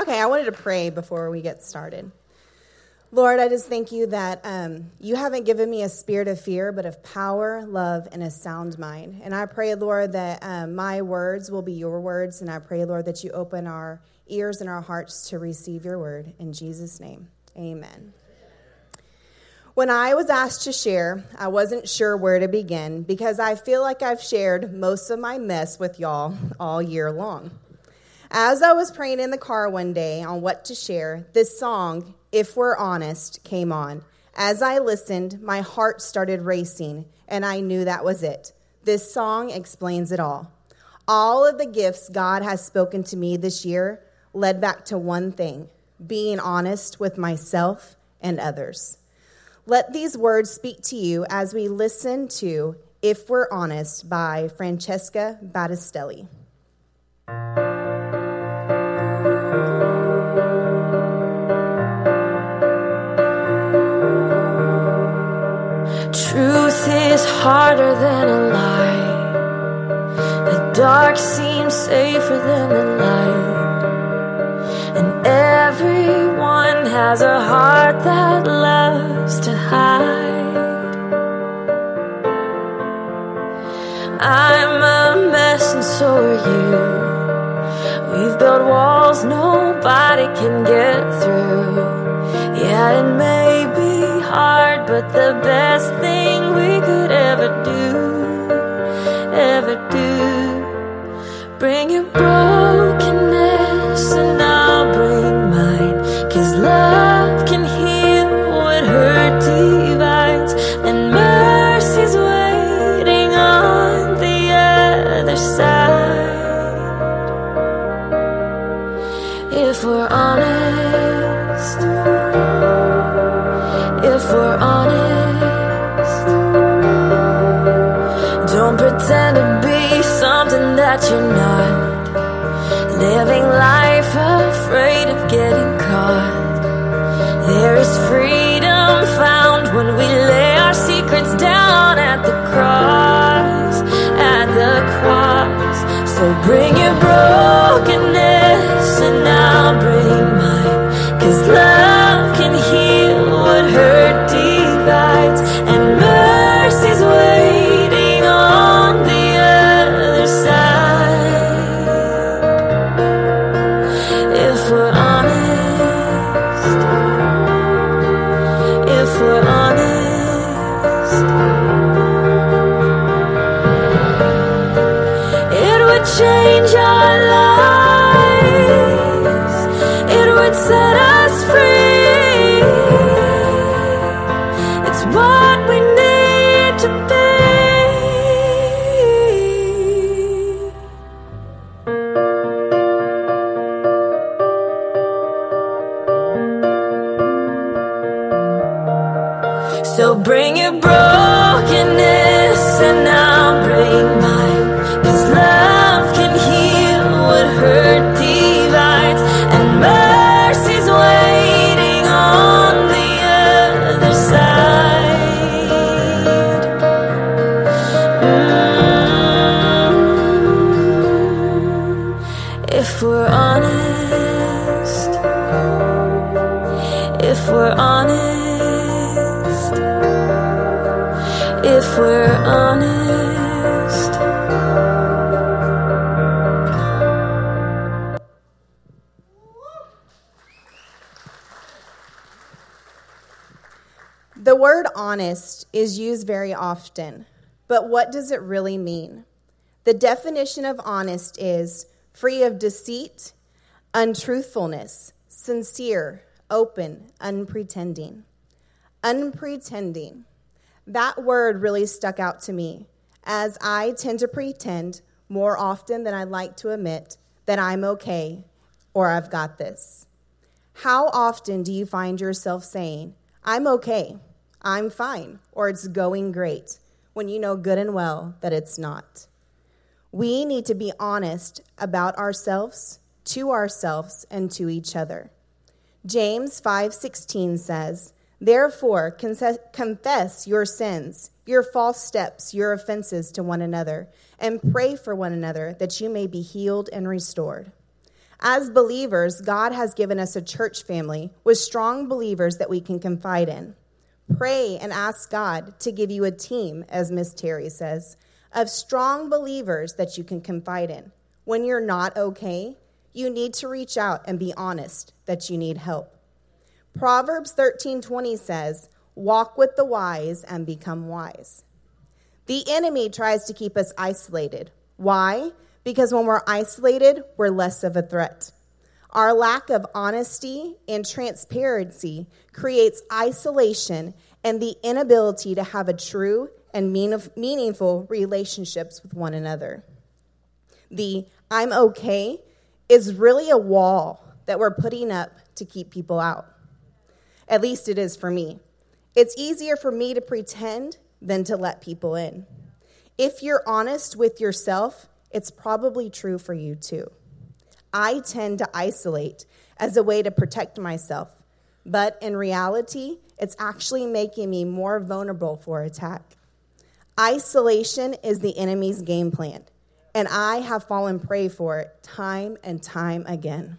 Okay, I wanted to pray before we get started. Lord, I just thank you that um, you haven't given me a spirit of fear, but of power, love, and a sound mind. And I pray, Lord, that um, my words will be your words. And I pray, Lord, that you open our ears and our hearts to receive your word. In Jesus' name, amen. When I was asked to share, I wasn't sure where to begin because I feel like I've shared most of my mess with y'all all year long. As I was praying in the car one day on what to share, this song, If We're Honest, came on. As I listened, my heart started racing, and I knew that was it. This song explains it all. All of the gifts God has spoken to me this year led back to one thing being honest with myself and others. Let these words speak to you as we listen to If We're Honest by Francesca Battistelli. Harder than a lie. The dark seems safer than the light. And everyone has a heart that loves to hide. I'm a mess and so are you. We've built walls nobody can get through. Yeah, it may be hard, but the best thing Bring your brokenness and I'll bring mine. Cause love can heal what hurt divides, and mercy's waiting on the other side. If we're honest, if we're honest, don't pretend to be that you're not. Living life afraid of getting caught. There is freedom if we're honest. The word honest is used very often, but what does it really mean? The definition of honest is free of deceit, untruthfulness, sincere, open, unpretending. Unpretending. That word really stuck out to me, as I tend to pretend more often than I like to admit that I'm okay or I've got this. How often do you find yourself saying, I'm okay, I'm fine, or it's going great, when you know good and well that it's not? We need to be honest about ourselves, to ourselves, and to each other. James 5:16 says, "Therefore confess your sins, your false steps, your offenses to one another, and pray for one another that you may be healed and restored." As believers, God has given us a church family with strong believers that we can confide in. Pray and ask God to give you a team, as Miss Terry says, of strong believers that you can confide in. When you're not okay, you need to reach out and be honest that you need help. Proverbs 13:20 says, "Walk with the wise and become wise." The enemy tries to keep us isolated. Why? Because when we're isolated, we're less of a threat. Our lack of honesty and transparency creates isolation and the inability to have a true and meaningful relationships with one another. The I'm okay is really a wall that we're putting up to keep people out. At least it is for me. It's easier for me to pretend than to let people in. If you're honest with yourself, it's probably true for you too. I tend to isolate as a way to protect myself, but in reality, it's actually making me more vulnerable for attack. Isolation is the enemy's game plan, and I have fallen prey for it time and time again.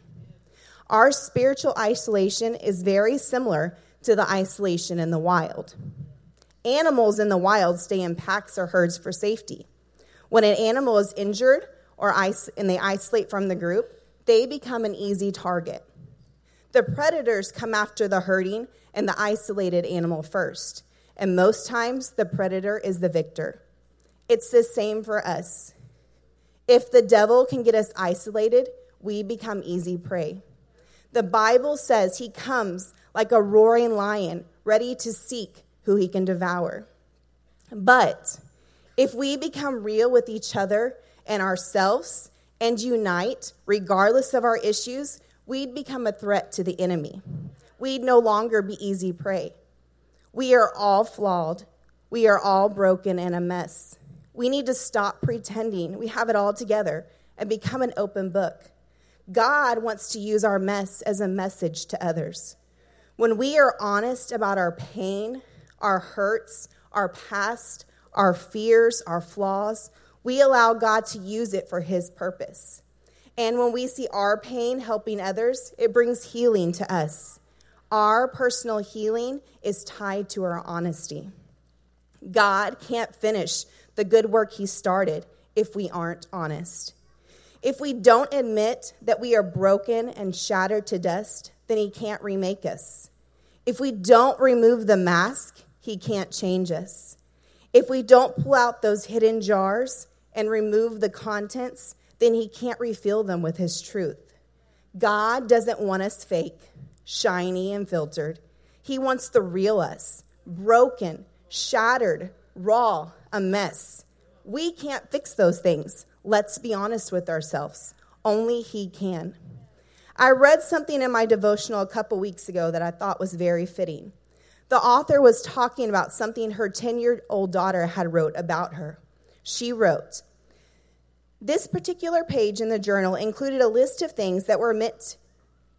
Our spiritual isolation is very similar to the isolation in the wild. Animals in the wild stay in packs or herds for safety. When an animal is injured or is- and they isolate from the group, they become an easy target. The predators come after the herding and the isolated animal first, and most times the predator is the victor. It's the same for us. If the devil can get us isolated, we become easy prey. The Bible says he comes like a roaring lion, ready to seek who he can devour. But if we become real with each other and ourselves and unite, regardless of our issues, we'd become a threat to the enemy. We'd no longer be easy prey. We are all flawed. We are all broken and a mess. We need to stop pretending we have it all together and become an open book. God wants to use our mess as a message to others. When we are honest about our pain, our hurts, our past, our fears, our flaws, we allow God to use it for His purpose. And when we see our pain helping others, it brings healing to us. Our personal healing is tied to our honesty. God can't finish the good work He started if we aren't honest. If we don't admit that we are broken and shattered to dust, then He can't remake us. If we don't remove the mask, He can't change us. If we don't pull out those hidden jars and remove the contents, then He can't refill them with His truth. God doesn't want us fake, shiny, and filtered. He wants the real us, broken, shattered, raw, a mess. We can't fix those things. Let's be honest with ourselves. Only He can. I read something in my devotional a couple weeks ago that I thought was very fitting. The author was talking about something her 10 year old daughter had wrote about her. She wrote, This particular page in the journal included a list of things that were meant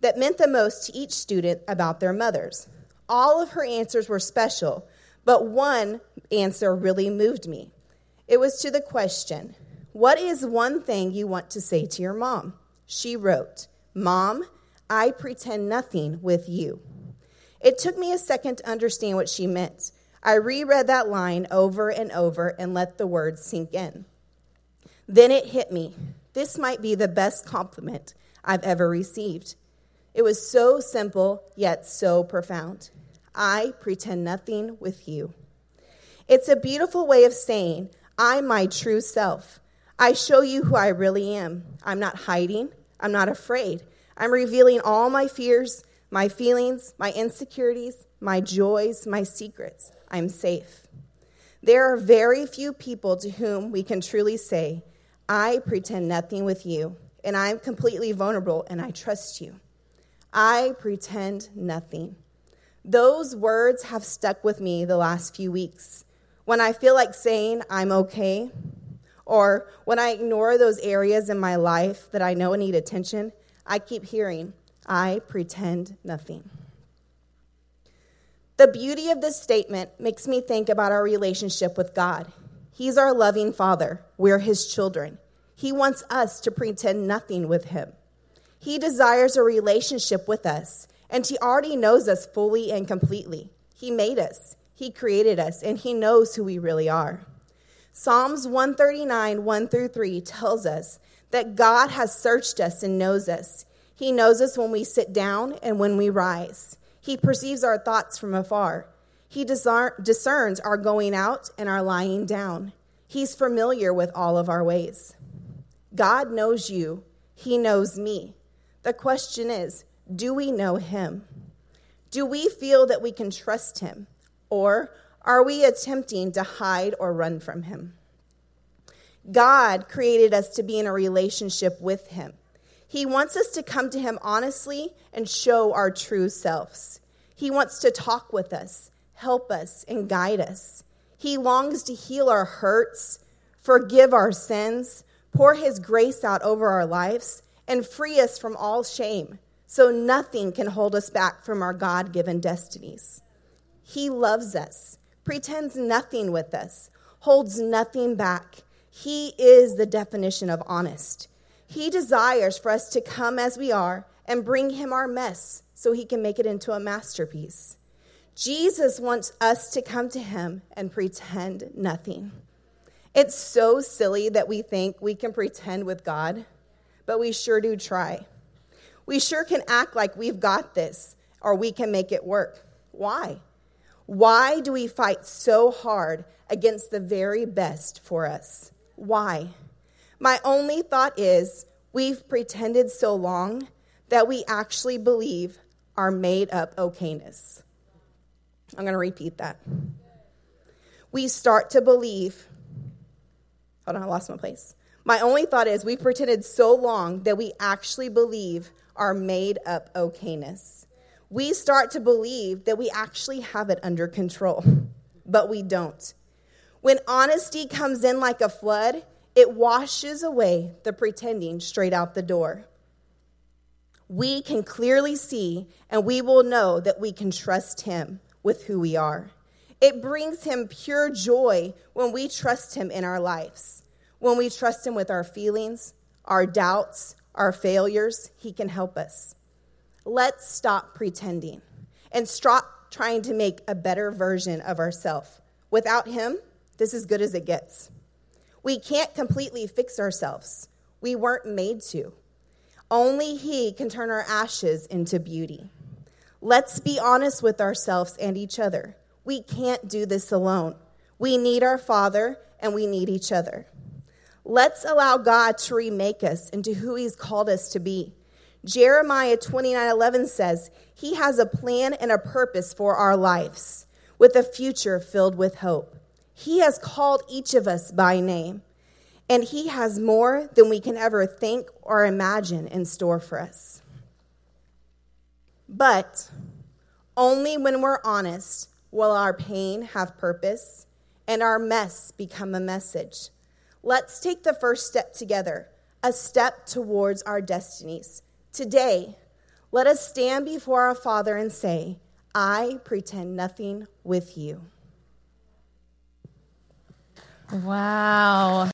that meant the most to each student about their mothers. All of her answers were special, but one answer really moved me. It was to the question, What is one thing you want to say to your mom? She wrote, Mom, I pretend nothing with you. It took me a second to understand what she meant. I reread that line over and over and let the words sink in. Then it hit me. This might be the best compliment I've ever received. It was so simple, yet so profound. I pretend nothing with you. It's a beautiful way of saying, I'm my true self. I show you who I really am. I'm not hiding. I'm not afraid. I'm revealing all my fears, my feelings, my insecurities, my joys, my secrets. I'm safe. There are very few people to whom we can truly say, I pretend nothing with you, and I'm completely vulnerable, and I trust you. I pretend nothing. Those words have stuck with me the last few weeks. When I feel like saying I'm okay, or when I ignore those areas in my life that I know need attention, I keep hearing, I pretend nothing. The beauty of this statement makes me think about our relationship with God. He's our loving Father, we're His children. He wants us to pretend nothing with Him. He desires a relationship with us, and He already knows us fully and completely. He made us, He created us, and He knows who we really are. Psalms 139, 1 through 3 tells us that God has searched us and knows us. He knows us when we sit down and when we rise. He perceives our thoughts from afar. He discerns our going out and our lying down. He's familiar with all of our ways. God knows you, He knows me. The question is do we know Him? Do we feel that we can trust Him? Or are we attempting to hide or run from Him? God created us to be in a relationship with Him. He wants us to come to Him honestly and show our true selves. He wants to talk with us, help us, and guide us. He longs to heal our hurts, forgive our sins, pour His grace out over our lives, and free us from all shame so nothing can hold us back from our God given destinies. He loves us, pretends nothing with us, holds nothing back. He is the definition of honest. He desires for us to come as we are and bring Him our mess so He can make it into a masterpiece. Jesus wants us to come to Him and pretend nothing. It's so silly that we think we can pretend with God but we sure do try. We sure can act like we've got this or we can make it work. Why? Why do we fight so hard against the very best for us? Why? My only thought is we've pretended so long that we actually believe our made up okayness. I'm going to repeat that. We start to believe, hold on, I lost my place. My only thought is we've pretended so long that we actually believe our made up okayness. We start to believe that we actually have it under control, but we don't. When honesty comes in like a flood, it washes away the pretending straight out the door. We can clearly see and we will know that we can trust Him with who we are. It brings Him pure joy when we trust Him in our lives. When we trust Him with our feelings, our doubts, our failures, He can help us. Let's stop pretending and stop trying to make a better version of ourselves. Without Him, this is good as it gets. We can't completely fix ourselves. We weren't made to. Only He can turn our ashes into beauty. Let's be honest with ourselves and each other. We can't do this alone. We need our Father and we need each other. Let's allow God to remake us into who He's called us to be. Jeremiah 29 11 says, He has a plan and a purpose for our lives, with a future filled with hope. He has called each of us by name, and He has more than we can ever think or imagine in store for us. But only when we're honest will our pain have purpose and our mess become a message. Let's take the first step together, a step towards our destinies. Today, let us stand before our Father and say, I pretend nothing with you. Wow.